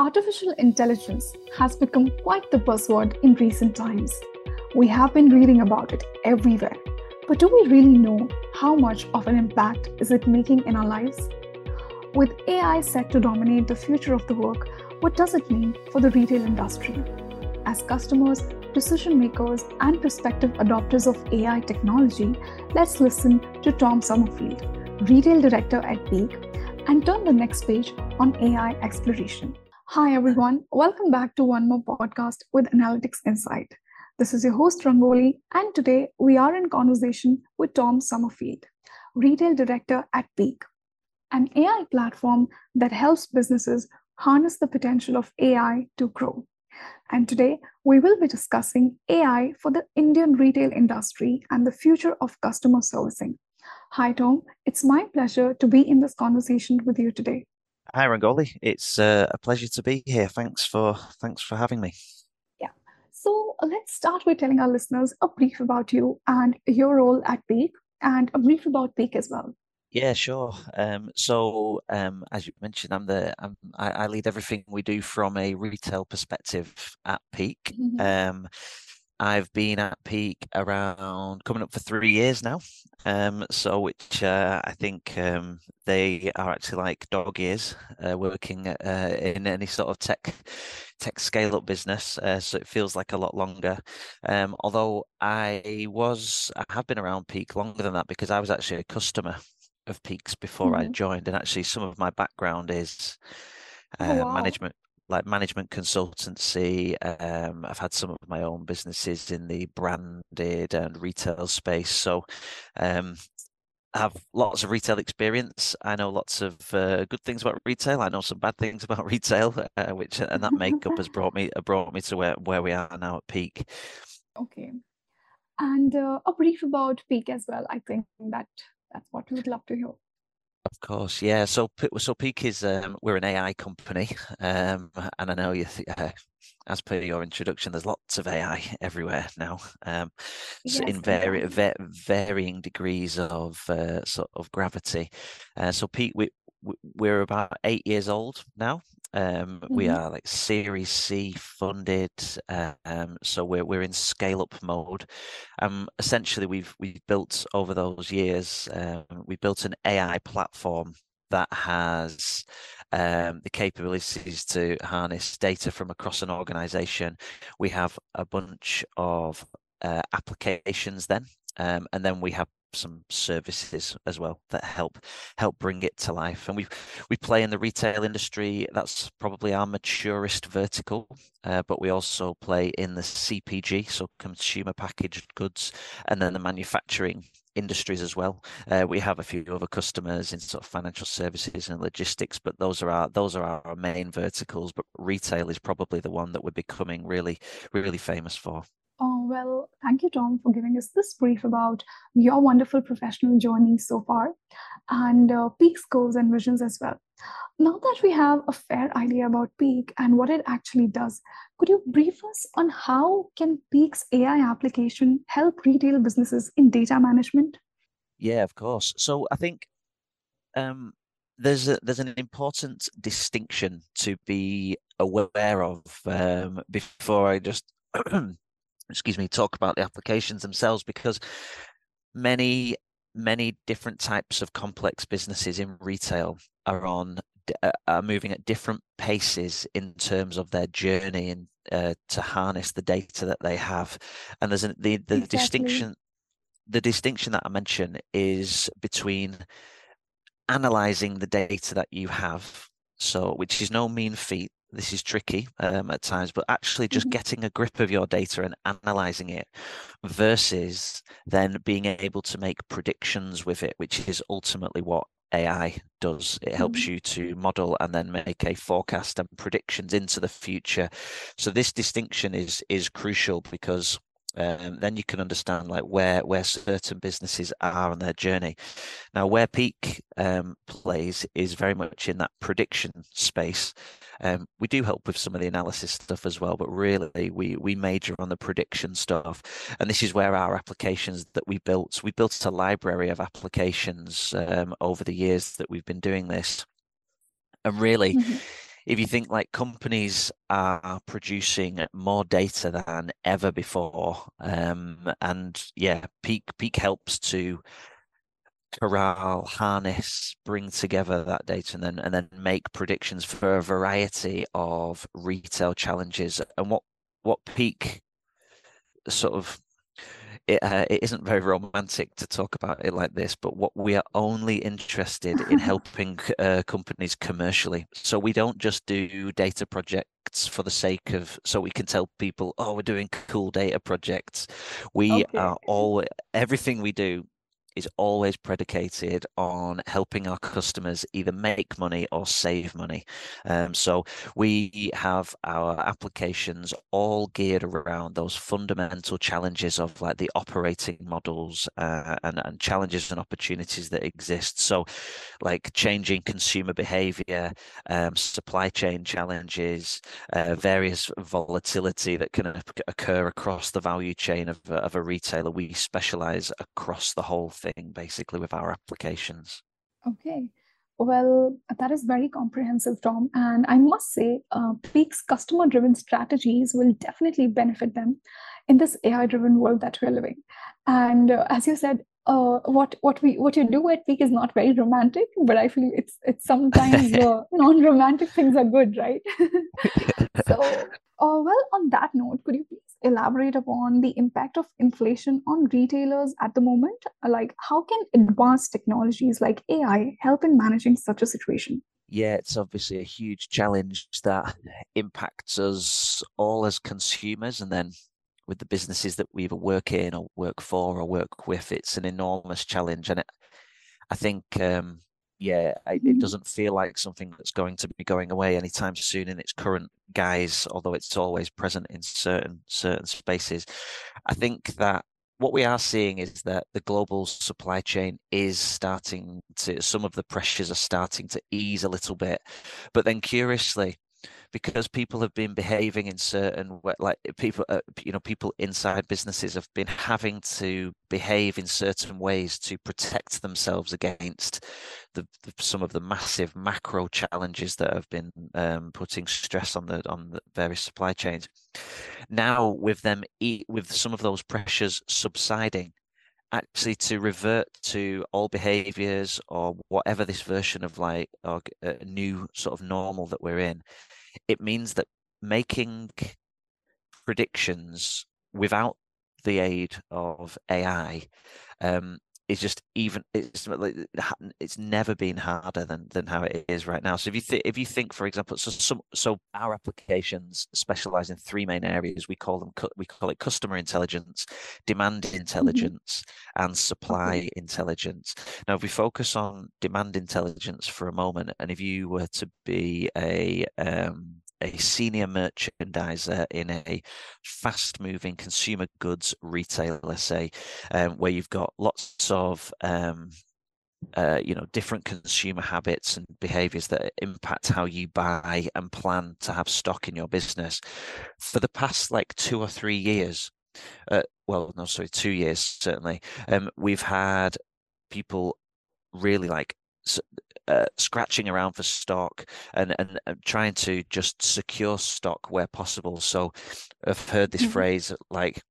Artificial intelligence has become quite the buzzword in recent times. We have been reading about it everywhere. But do we really know how much of an impact is it making in our lives? With AI set to dominate the future of the work, what does it mean for the retail industry? As customers, decision makers, and prospective adopters of AI technology, let's listen to Tom Summerfield, Retail Director at Peak, and turn the next page on AI exploration. Hi, everyone. Welcome back to one more podcast with Analytics Insight. This is your host, Rangoli, and today we are in conversation with Tom Summerfield, Retail Director at Peak, an AI platform that helps businesses harness the potential of AI to grow. And today we will be discussing AI for the Indian retail industry and the future of customer servicing. Hi, Tom. It's my pleasure to be in this conversation with you today. Hi, Rangoli. It's uh, a pleasure to be here. Thanks for thanks for having me. Yeah. So let's start with telling our listeners a brief about you and your role at Peak, and a brief about Peak as well. Yeah, sure. Um, so, um, as you mentioned, I'm the I'm, I, I lead everything we do from a retail perspective at Peak. Mm-hmm. Um, I've been at Peak around coming up for three years now. Um, so which uh, I think um, they are actually like dog years uh, working uh, in any sort of tech tech scale up business. Uh, so it feels like a lot longer. Um, although I was I have been around Peak longer than that because I was actually a customer of Peaks before mm-hmm. I joined, and actually some of my background is. Oh, uh, wow. management like management consultancy. Um, I've had some of my own businesses in the branded and retail space. So um, I have lots of retail experience. I know lots of uh, good things about retail. I know some bad things about retail, uh, which and that makeup has brought me uh, brought me to where, where we are now at peak. Okay, and uh, a brief about peak as well. I think that that's what we would love to hear. Of course, yeah. So, so Peak is um, we're an AI company, um, and I know you. Uh, as per your introduction, there's lots of AI everywhere now, um, yes, in vari- va- varying degrees of uh, sort of gravity. Uh, so, Peak, we, we're about eight years old now, um, mm-hmm. We are like Series C funded, um, so we're we're in scale up mode. Um, essentially, we've we've built over those years, um, we built an AI platform that has um, the capabilities to harness data from across an organization. We have a bunch of uh, applications then, um, and then we have some services as well that help help bring it to life. And we we play in the retail industry. That's probably our maturest vertical, uh, but we also play in the CPG, so consumer packaged goods, and then the manufacturing industries as well. Uh, we have a few other customers in sort of financial services and logistics, but those are our those are our main verticals. But retail is probably the one that we're becoming really really famous for. Well, thank you, Tom, for giving us this brief about your wonderful professional journey so far and uh, Peak's goals and visions as well. Now that we have a fair idea about Peak and what it actually does, could you brief us on how can Peak's AI application help retail businesses in data management? Yeah, of course. So I think um, there's a, there's an important distinction to be aware of um, before I just excuse me, talk about the applications themselves because many many different types of complex businesses in retail are on uh, are moving at different paces in terms of their journey and uh, to harness the data that they have and there's a, the the exactly. distinction the distinction that i mentioned is between analyzing the data that you have so which is no mean feat this is tricky um, at times, but actually just mm-hmm. getting a grip of your data and analyzing it versus then being able to make predictions with it, which is ultimately what AI does. It helps mm-hmm. you to model and then make a forecast and predictions into the future. So this distinction is is crucial because um, then you can understand like where where certain businesses are on their journey. Now, where Peak um, plays is very much in that prediction space. Um, we do help with some of the analysis stuff as well, but really we we major on the prediction stuff, and this is where our applications that we built. We built a library of applications um, over the years that we've been doing this, and really. Mm-hmm if you think like companies are producing more data than ever before, um, and yeah, Peak Peak helps to corral, harness, bring together that data, and then and then make predictions for a variety of retail challenges. And what what Peak sort of it, uh, it isn't very romantic to talk about it like this, but what we are only interested in helping uh, companies commercially. So we don't just do data projects for the sake of so we can tell people, oh, we're doing cool data projects. We okay. are all everything we do is always predicated on helping our customers either make money or save money. Um, so we have our applications all geared around those fundamental challenges of like the operating models uh, and, and challenges and opportunities that exist. So, like changing consumer behavior, um, supply chain challenges, uh, various volatility that can occur across the value chain of, of a retailer. We specialize across the whole thing basically with our applications. Okay. Well, that is very comprehensive, Tom. And I must say, uh, Peak's customer driven strategies will definitely benefit them in this AI driven world that we're living. And uh, as you said, uh, what what we what you do at Peak is not very romantic, but I feel it's it's sometimes uh, non romantic things are good, right? so, uh, well, on that note, could you please elaborate upon the impact of inflation on retailers at the moment? Like, how can advanced technologies like AI help in managing such a situation? Yeah, it's obviously a huge challenge that impacts us all as consumers and then with the businesses that we either work in or work for or work with. It's an enormous challenge. And it, I think um, yeah, it mm-hmm. doesn't feel like something that's going to be going away anytime soon in its current guise, although it's always present in certain certain spaces. I think that what we are seeing is that the global supply chain is starting to some of the pressures are starting to ease a little bit. But then curiously, because people have been behaving in certain like people uh, you know people inside businesses have been having to behave in certain ways to protect themselves against the, the some of the massive macro challenges that have been um, putting stress on the on the various supply chains. Now with them with some of those pressures subsiding actually to revert to old behaviors or whatever this version of like a uh, new sort of normal that we're in it means that making predictions without the aid of AI um, is just even it's like it's never been harder than than how it is right now. So if you think if you think for example, so some so our applications specialize in three main areas. We call them we call it customer intelligence, demand mm-hmm. intelligence, and supply intelligence. Now, if we focus on demand intelligence for a moment, and if you were to be a um, a senior merchandiser in a fast moving consumer goods retailer, say, um, where you've got lots of um, uh, you know different consumer habits and behaviors that impact how you buy and plan to have stock in your business. For the past like two or three years uh, well no sorry two years certainly um, we've had people really like uh, scratching around for stock and, and, and trying to just secure stock where possible. So I've heard this mm-hmm. phrase like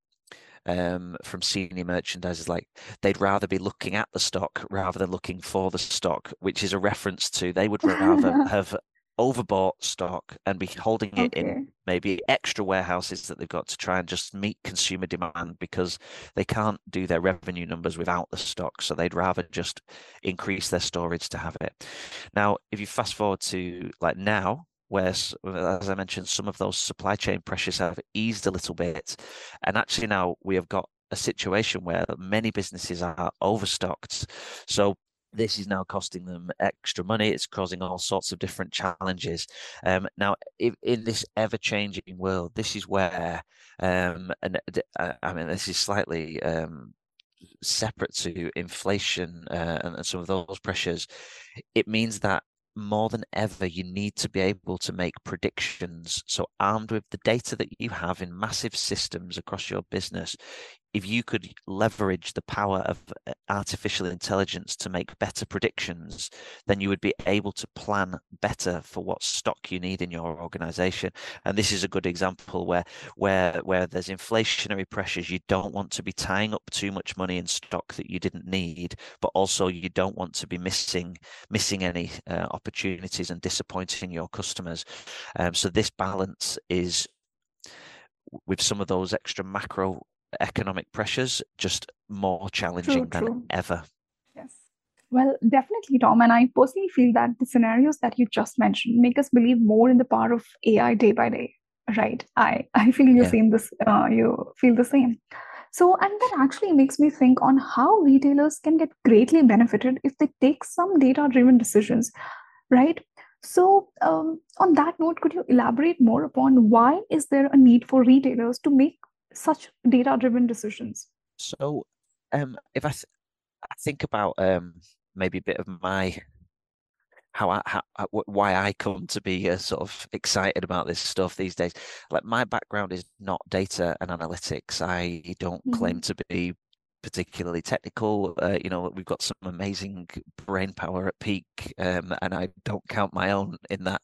um, from senior merchandisers like they'd rather be looking at the stock rather than looking for the stock, which is a reference to they would rather have overbought stock and be holding it okay. in maybe extra warehouses that they've got to try and just meet consumer demand because they can't do their revenue numbers without the stock. So they'd rather just increase their storage to have it. Now, if you fast forward to like now, where, as I mentioned, some of those supply chain pressures have eased a little bit. And actually, now we have got a situation where many businesses are overstocked. So this is now costing them extra money. It's causing all sorts of different challenges. Um, now, if, in this ever-changing world, this is where, um, and uh, I mean, this is slightly um, separate to inflation uh, and, and some of those pressures. It means that more than ever, you need to be able to make predictions. So, armed with the data that you have in massive systems across your business, if you could leverage the power of uh, artificial intelligence to make better predictions, then you would be able to plan better for what stock you need in your organization. And this is a good example where where where there's inflationary pressures, you don't want to be tying up too much money in stock that you didn't need, but also you don't want to be missing missing any uh, opportunities and disappointing your customers. Um, so this balance is with some of those extra macro economic pressures just more challenging true, than true. ever. Yes. Well, definitely, Tom. And I personally feel that the scenarios that you just mentioned make us believe more in the power of AI day by day. Right. I, I feel you yeah. same this uh, you feel the same. So, and that actually makes me think on how retailers can get greatly benefited if they take some data driven decisions, right? So, um, on that note, could you elaborate more upon why is there a need for retailers to make such data driven decisions so um if i, th- I think about um maybe a bit of my how I how, uh, why I come to be uh, sort of excited about this stuff these days. Like my background is not data and analytics. I don't mm-hmm. claim to be particularly technical. Uh, you know, we've got some amazing brain power at peak, um, and I don't count my own in that.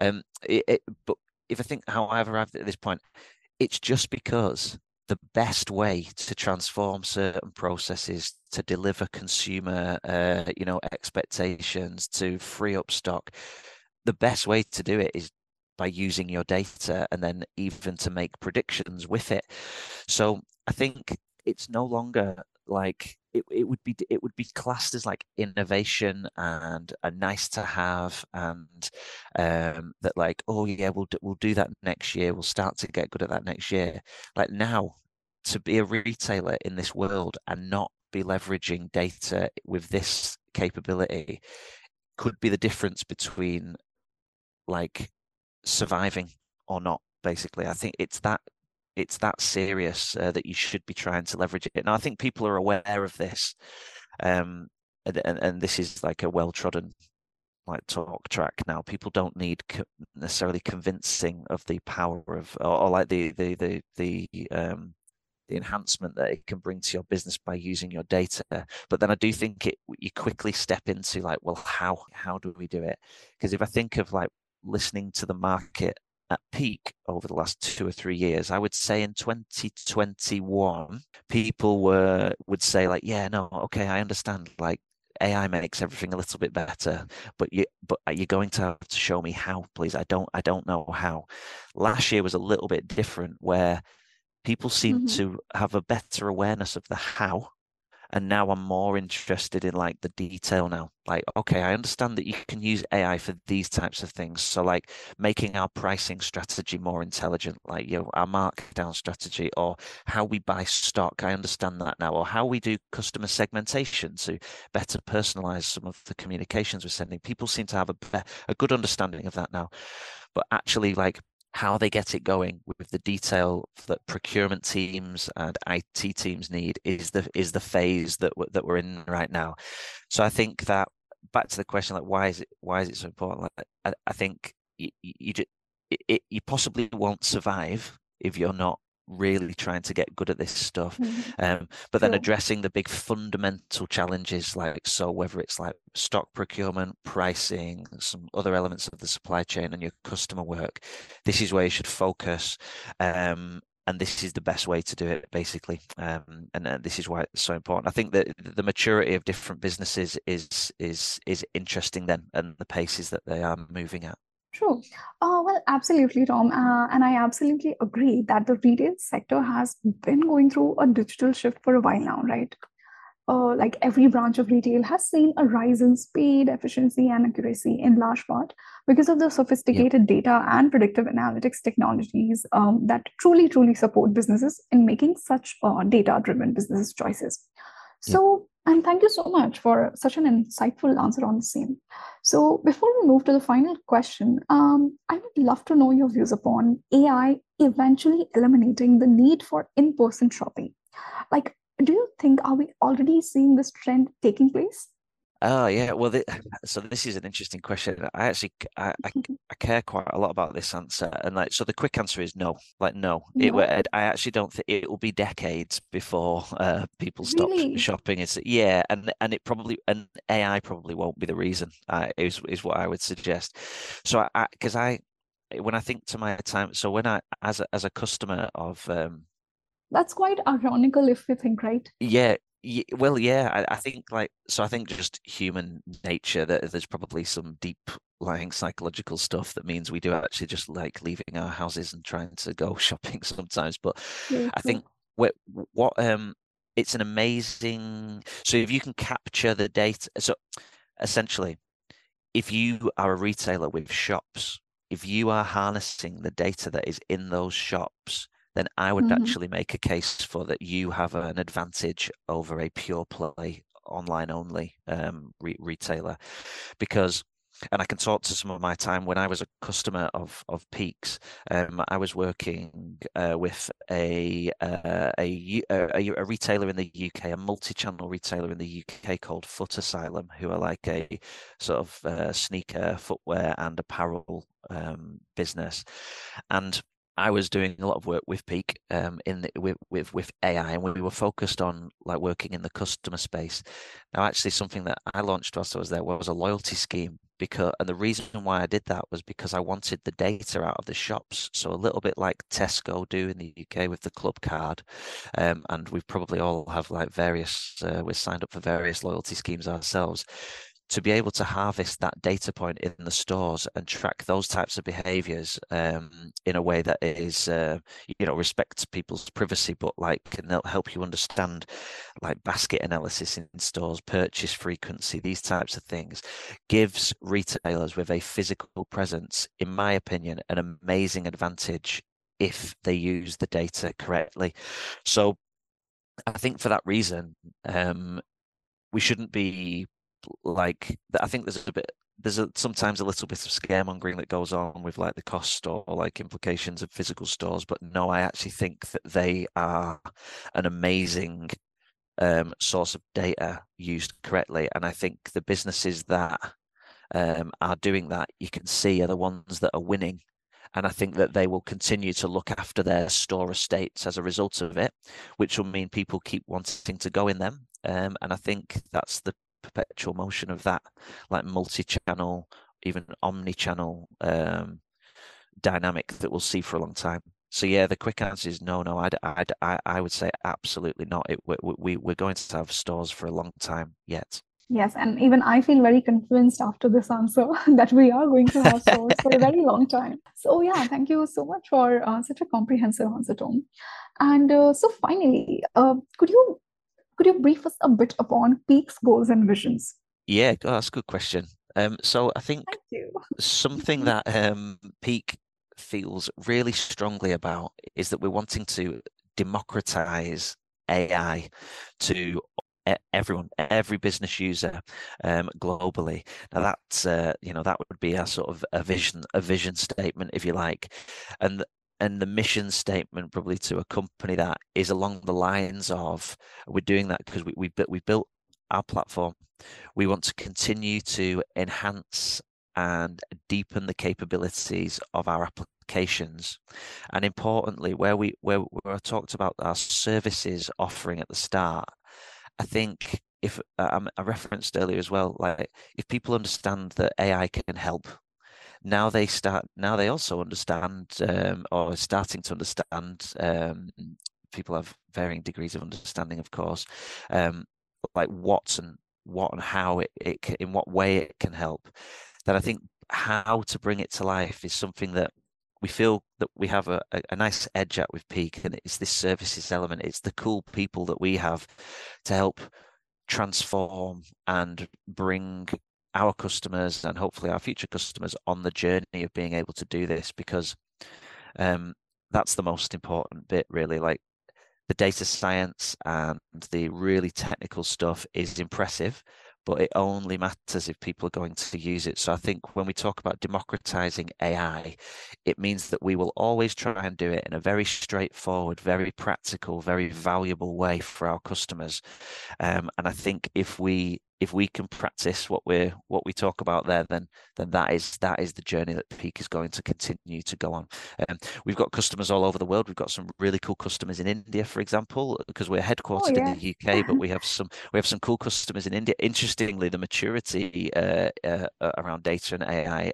Um, it, it, but if I think how I've arrived at this point, it's just because the best way to transform certain processes to deliver consumer uh, you know expectations to free up stock the best way to do it is by using your data and then even to make predictions with it. So i think it's no longer like it, it would be it would be classed as like innovation and a nice to have and um that like oh yeah we'll do, we'll do that next year. We'll start to get good at that next year. Like now to be a retailer in this world and not be leveraging data with this capability could be the difference between like surviving or not basically. I think it's that it's that serious uh, that you should be trying to leverage it. Now, I think people are aware of this, um, and, and, and this is like a well trodden like talk track now. People don't need co- necessarily convincing of the power of, or, or like the the the the um, the enhancement that it can bring to your business by using your data. But then I do think it you quickly step into like, well, how how do we do it? Because if I think of like listening to the market at peak over the last two or three years. I would say in 2021, people were would say like, yeah, no, okay, I understand. Like AI makes everything a little bit better, but you but you're going to have to show me how, please. I don't I don't know how. Last year was a little bit different where people seem mm-hmm. to have a better awareness of the how and now i'm more interested in like the detail now. Like okay i understand that you can use ai for these types of things so like making our pricing strategy more intelligent like you know our markdown strategy or how we buy stock. I understand that now. Or how we do customer segmentation to better personalize some of the communications we're sending. People seem to have a, a good understanding of that now. But actually like how they get it going with the detail that procurement teams and IT teams need is the is the phase that that we're in right now. So I think that back to the question like why is it why is it so important? Like, I, I think you, you just it, you possibly won't survive if you're not really trying to get good at this stuff. Mm-hmm. um, but then addressing the big fundamental challenges like so whether it's like stock procurement pricing some other elements of the supply chain and your customer work this is where you should focus um, and this is the best way to do it basically. Um, and uh, this is why it's so important. I think that the maturity of different businesses is is is interesting then and the paces that they are moving at True. Uh, well, absolutely, Tom. Uh, and I absolutely agree that the retail sector has been going through a digital shift for a while now, right? Uh, like every branch of retail has seen a rise in speed, efficiency, and accuracy in large part because of the sophisticated data and predictive analytics technologies um, that truly, truly support businesses in making such uh, data driven business choices. So, and thank you so much for such an insightful answer on the same. So, before we move to the final question, um, I would love to know your views upon AI eventually eliminating the need for in person shopping. Like, do you think, are we already seeing this trend taking place? Oh yeah, well, the, so this is an interesting question. I actually I, I, I care quite a lot about this answer, and like so the quick answer is no. Like no, it No, I actually don't think it will be decades before uh, people stop really? shopping. It's yeah, and and it probably and AI probably won't be the reason. Uh, is is what I would suggest. So I because I, I when I think to my time, so when I as a, as a customer of um That's quite ironical if you think, right? yeah, yeah, well, yeah, I, I think like so. I think just human nature that there's probably some deep lying psychological stuff that means we do actually just like leaving our houses and trying to go shopping sometimes. But True, I think what what um it's an amazing. So if you can capture the data, so essentially, if you are a retailer with shops, if you are harnessing the data that is in those shops then I would hmm actually make a case for that you have an advantage over a pure play online only um, re- retailer because and I can talk to some of my time when I was a customer of of Peaks. Um, I was working uh, with a, uh, a, a a retailer in the UK, a multi-channel retailer in the UK called Footasylum, who are like a sort of uh, sneaker, footwear, and apparel um, business, and I was doing a lot of work with Peak um, in the, with, with with AI, and we were focused on like working in the customer space. Now, actually, something that I launched whilst I was there was a loyalty scheme because, and the reason why I did that was because I wanted the data out of the shops. So a little bit like Tesco do in the UK with the Clubcard, um, and we probably all have like various. Uh, we're signed up for various loyalty schemes ourselves to be able to harvest that data point in the stores and track those types of behaviors um, in a way that is, uh, you know, respects people's privacy, but like can help you understand like basket analysis in stores, purchase frequency, these types of things, gives retailers with a physical presence, in my opinion, an amazing advantage if they use the data correctly. So I think for that reason, um, we shouldn't be like I think there's a bit there's a, sometimes a little bit of scaremongering that goes on with like the cost or, like implications of physical stores, but no, I actually think that they are an amazing um, source of data used correctly, and I think the businesses that um, are doing that, you can see, are the ones that are winning. And I think that they will continue to look after their store estates as a result of it, which will mean people keep wanting to go in them. Um, and I think that's the perpetual motion of that, like multi-channel, even omni-channel um, dynamic that we'll see for a long time. So yeah, the quick answer is no, no. I'd, I'd, I, I would say absolutely not. It, we, we, we're going to have stores for a long time yet. Yes, and even I feel very convinced after this answer that we are going to have stores for a very long time. So, yeah, thank you so much for uh, such a comprehensive answer, Tom. And uh, so, finally, uh, could you could you brief us a bit upon Peak's goals and visions? Yeah, oh, that's a good question. Um, so I think something that um, Peak feels really strongly about is that we're wanting to democratize AI to everyone, every business user um, globally. Now that's uh, you know that would be a sort of a vision, a vision statement, if you like, and and the mission statement probably to accompany that is along the lines of we're doing that because we we, we built our platform. We want to continue to enhance and deepen the capabilities of our applications. And importantly, where we where, I talked about our services offering at the start, I think if um, I referenced earlier as well, like if people understand that AI can help now they start now they also understand um, or are starting to understand um, people have varying degrees of understanding of course um, like what and what and how it, it can, in what way it can help that i think how to bring it to life is something that we feel that we have a, a nice edge at with peak and it's this services element. It's the cool people that we have to help transform and bring our customers and hopefully our future customers on the journey of being able to do this because um, that's the most important bit really like the data science and the really technical stuff is impressive but it only matters if people are going to use it. So I think when we talk about democratizing AI, it means that we will always try and do it in a very straightforward, very practical, very valuable way for our customers. Um, and I think if we if we can practice what we're what we talk about there, then then that is that is the journey that Peak is going to continue to go on. Um, we've got customers all over the world. We've got some really cool customers in India, for example, because we're headquartered oh, yeah. in the UK, but we have some we have some cool customers in India. Interestingly, the maturity uh, uh, around data and AI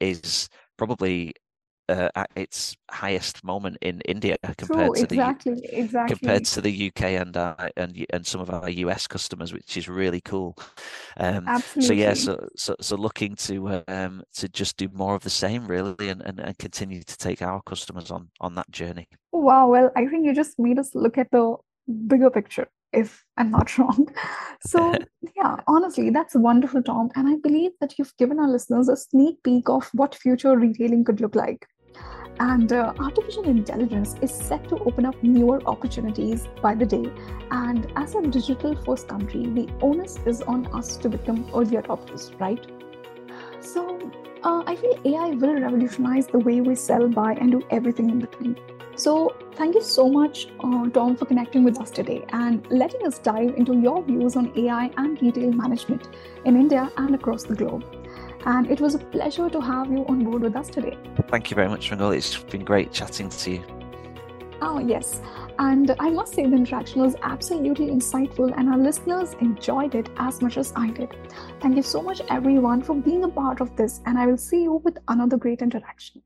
is probably uh, at its highest moment in India compared True, to exactly, the exactly. compared to the UK and uh, and and some of our US customers, which is really cool. Um, Absolutely. So yeah, so, so so looking to um to just do more of the same really, and, and and continue to take our customers on on that journey. Wow. Well, I think you just made us look at the bigger picture if I'm not wrong. So, yeah, honestly, that's wonderful, Tom. And I believe that you've given our listeners a sneak peek of what future retailing could look like. And uh, artificial intelligence is set to open up newer opportunities by the day. And as a digital first country, the onus is on us to become early adopters, right? So uh, I feel AI will revolutionize the way we sell, buy, and do everything in between. So, thank you so much, uh, Tom, for connecting with us today and letting us dive into your views on AI and retail management in India and across the globe. And it was a pleasure to have you on board with us today. Thank you very much, Ringal. It's been great chatting to you. Oh, yes. And I must say, the interaction was absolutely insightful, and our listeners enjoyed it as much as I did. Thank you so much, everyone, for being a part of this, and I will see you with another great interaction.